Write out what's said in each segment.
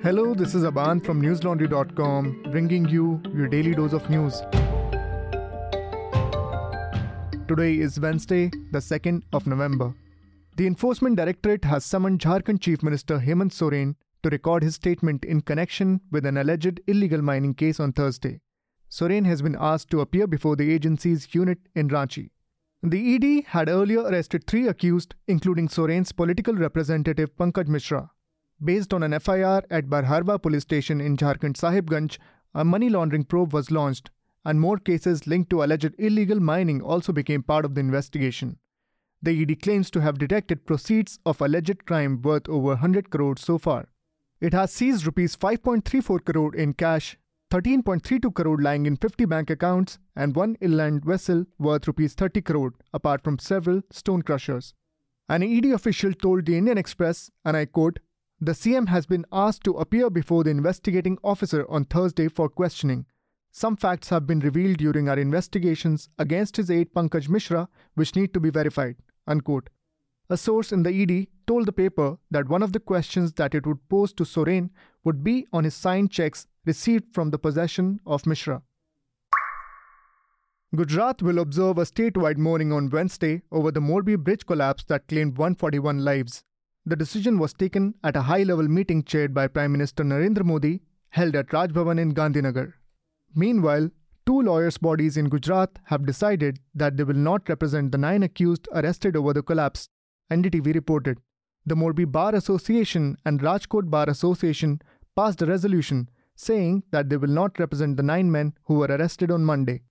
Hello, this is Aban from newslaundry.com bringing you your daily dose of news. Today is Wednesday, the 2nd of November. The Enforcement Directorate has summoned Jharkhand Chief Minister Hemant Soren to record his statement in connection with an alleged illegal mining case on Thursday. Soren has been asked to appear before the agency's unit in Ranchi. The ED had earlier arrested three accused, including Soren's political representative Pankaj Mishra. Based on an FIR at Barharwa police station in Jharkhand Sahibganj, a money laundering probe was launched, and more cases linked to alleged illegal mining also became part of the investigation. The ED claims to have detected proceeds of alleged crime worth over 100 crores so far. It has seized rupees 5.34 crore in cash 13.32 crore lying in 50 bank accounts, and one inland vessel worth rupees 30 crore, apart from several stone crushers. An ED official told the Indian Express, and I quote, The CM has been asked to appear before the investigating officer on Thursday for questioning. Some facts have been revealed during our investigations against his aide Pankaj Mishra, which need to be verified. Unquote. A source in the ED told the paper that one of the questions that it would pose to Soren would be on his signed checks received from the possession of Mishra. Gujarat will observe a statewide mourning on Wednesday over the Morbi bridge collapse that claimed 141 lives. The decision was taken at a high level meeting chaired by Prime Minister Narendra Modi held at Raj Bhavan in Gandhinagar. Meanwhile, two lawyers' bodies in Gujarat have decided that they will not represent the nine accused arrested over the collapse, NDTV reported. The Morbi Bar Association and Rajkot Bar Association passed a resolution saying that they will not represent the nine men who were arrested on Monday.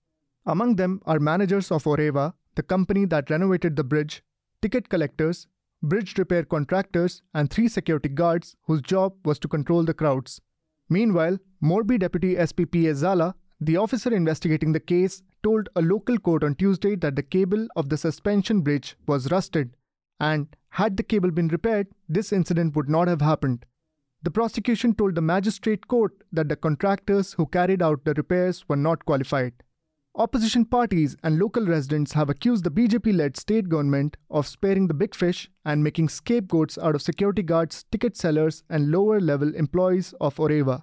Among them are managers of Oreva, the company that renovated the bridge, ticket collectors, bridge repair contractors, and three security guards whose job was to control the crowds. Meanwhile, Morbi Deputy SP P.S. Zala, the officer investigating the case, told a local court on Tuesday that the cable of the suspension bridge was rusted, and had the cable been repaired, this incident would not have happened. The prosecution told the magistrate court that the contractors who carried out the repairs were not qualified. Opposition parties and local residents have accused the BJP led state government of sparing the big fish and making scapegoats out of security guards, ticket sellers, and lower level employees of Oreva.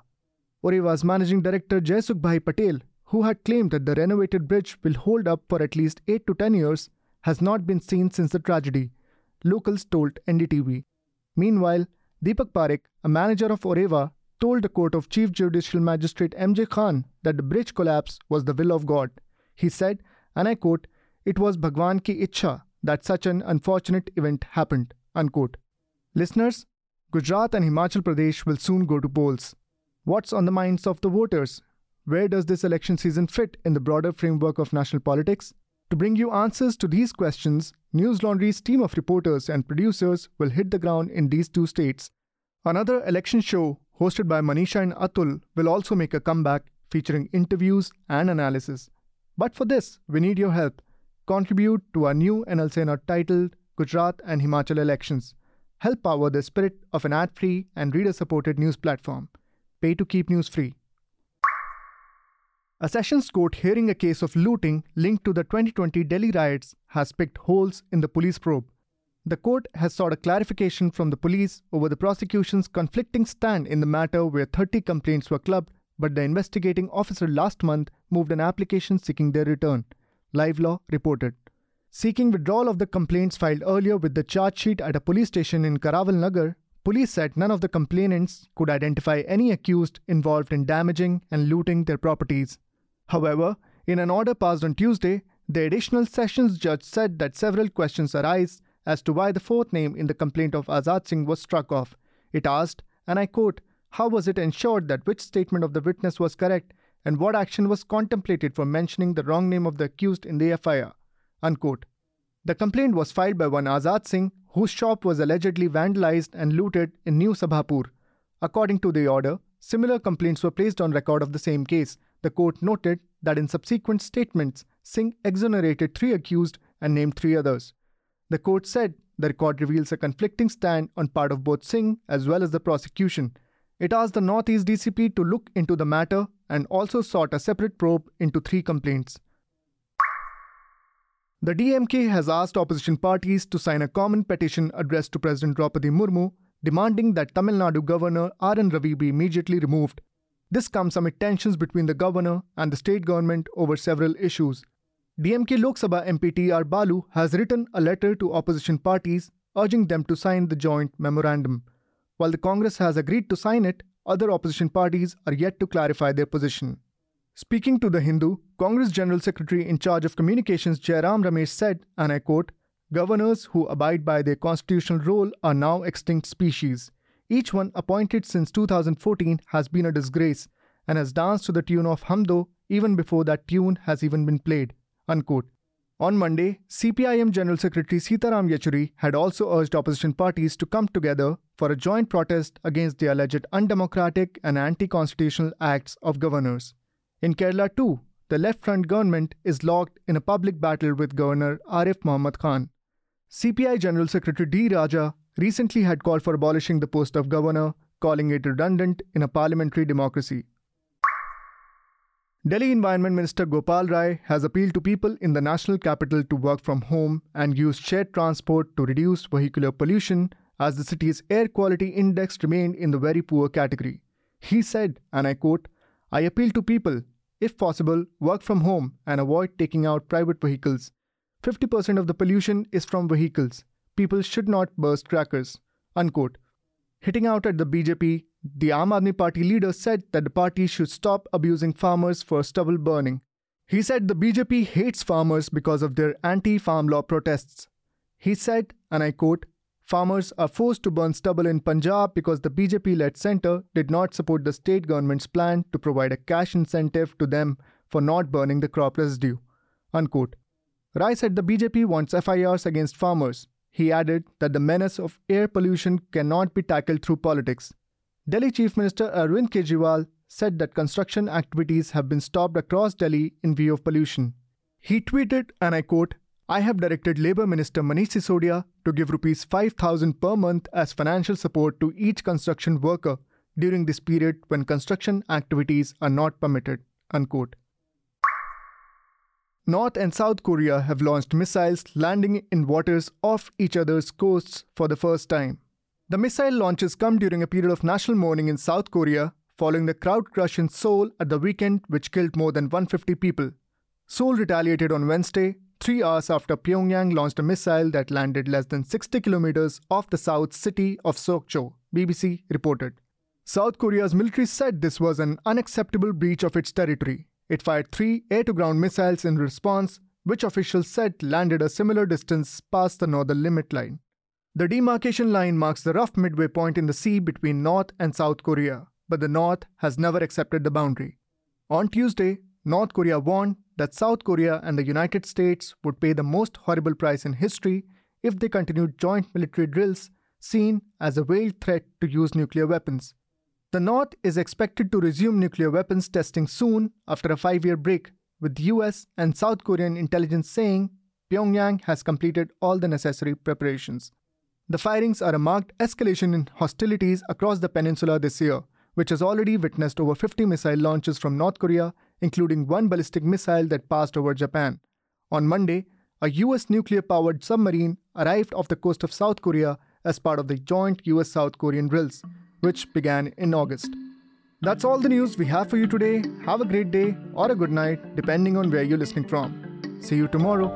Oreva's managing director Jaisukh Patel, who had claimed that the renovated bridge will hold up for at least 8 to 10 years, has not been seen since the tragedy, locals told NDTV. Meanwhile, Deepak Parekh, a manager of Oreva, told the court of Chief Judicial Magistrate M.J. Khan that the bridge collapse was the will of God. He said, and I quote, It was Bhagwan ki ichha that such an unfortunate event happened. Unquote. Listeners, Gujarat and Himachal Pradesh will soon go to polls. What's on the minds of the voters? Where does this election season fit in the broader framework of national politics? To bring you answers to these questions, News Laundry's team of reporters and producers will hit the ground in these two states. Another election show, hosted by Manisha and Atul, will also make a comeback featuring interviews and analysis. But for this, we need your help. Contribute to our new NL Sena titled Gujarat and Himachal Elections. Help power the spirit of an ad free and reader supported news platform. Pay to keep news free. A Sessions Court hearing a case of looting linked to the 2020 Delhi riots has picked holes in the police probe. The court has sought a clarification from the police over the prosecution's conflicting stand in the matter where 30 complaints were clubbed, but the investigating officer last month moved an application seeking their return. Live Law reported. Seeking withdrawal of the complaints filed earlier with the charge sheet at a police station in Karawal Nagar, police said none of the complainants could identify any accused involved in damaging and looting their properties. However, in an order passed on Tuesday, the additional sessions judge said that several questions arise as to why the fourth name in the complaint of Azad Singh was struck off. It asked, and I quote, How was it ensured that which statement of the witness was correct and what action was contemplated for mentioning the wrong name of the accused in the FIR? Unquote. The complaint was filed by one Azad Singh, whose shop was allegedly vandalized and looted in New Sabhapur. According to the order, similar complaints were placed on record of the same case, the court noted that in subsequent statements, Singh exonerated three accused and named three others. The court said the record reveals a conflicting stand on part of both Singh as well as the prosecution. It asked the Northeast DCP to look into the matter and also sought a separate probe into three complaints. The DMK has asked opposition parties to sign a common petition addressed to President Draupadi Murmu demanding that Tamil Nadu Governor R.N. Ravi be immediately removed. This comes amid tensions between the governor and the state government over several issues. DMK Lok Sabha MP T.R. Balu has written a letter to opposition parties urging them to sign the joint memorandum. While the Congress has agreed to sign it, other opposition parties are yet to clarify their position. Speaking to The Hindu, Congress General Secretary in charge of communications Jairam Ramesh said, and I quote, Governors who abide by their constitutional role are now extinct species. Each one appointed since 2014 has been a disgrace and has danced to the tune of Hamdo even before that tune has even been played. Unquote. On Monday, CPIM General Secretary Sitaram Yechury had also urged opposition parties to come together for a joint protest against the alleged undemocratic and anti constitutional acts of governors. In Kerala, too, the left front government is locked in a public battle with Governor Arif Muhammad Khan. CPI General Secretary D. Raja recently had called for abolishing the post of governor, calling it redundant in a parliamentary democracy. Delhi Environment Minister Gopal Rai has appealed to people in the national capital to work from home and use shared transport to reduce vehicular pollution as the city's air quality index remained in the very poor category. He said, and I quote, I appeal to people, if possible, work from home and avoid taking out private vehicles. 50% of the pollution is from vehicles. People should not burst crackers. Unquote. Hitting out at the BJP, the Aam Aadmi Party leader said that the party should stop abusing farmers for stubble burning. He said the BJP hates farmers because of their anti farm law protests. He said, and I quote, Farmers are forced to burn stubble in Punjab because the BJP led centre did not support the state government's plan to provide a cash incentive to them for not burning the crop residue. Unquote. Rai said the BJP wants FIRs against farmers. He added that the menace of air pollution cannot be tackled through politics. Delhi Chief Minister Arvind Kejriwal said that construction activities have been stopped across Delhi in view of pollution. He tweeted, and I quote, I have directed Labour Minister Manish Sisodia to give rupees 5000 per month as financial support to each construction worker during this period when construction activities are not permitted. Unquote. North and South Korea have launched missiles landing in waters off each other's coasts for the first time. The missile launches come during a period of national mourning in South Korea following the crowd crush in Seoul at the weekend, which killed more than 150 people. Seoul retaliated on Wednesday, three hours after Pyongyang launched a missile that landed less than 60 kilometers off the south city of Sokcho, BBC reported. South Korea's military said this was an unacceptable breach of its territory. It fired three air to ground missiles in response, which officials said landed a similar distance past the northern limit line. The demarcation line marks the rough midway point in the sea between North and South Korea, but the North has never accepted the boundary. On Tuesday, North Korea warned that South Korea and the United States would pay the most horrible price in history if they continued joint military drills seen as a veiled threat to use nuclear weapons. The North is expected to resume nuclear weapons testing soon after a five year break, with US and South Korean intelligence saying Pyongyang has completed all the necessary preparations. The firings are a marked escalation in hostilities across the peninsula this year, which has already witnessed over 50 missile launches from North Korea, including one ballistic missile that passed over Japan. On Monday, a US nuclear powered submarine arrived off the coast of South Korea as part of the joint US South Korean drills, which began in August. That's all the news we have for you today. Have a great day or a good night, depending on where you're listening from. See you tomorrow.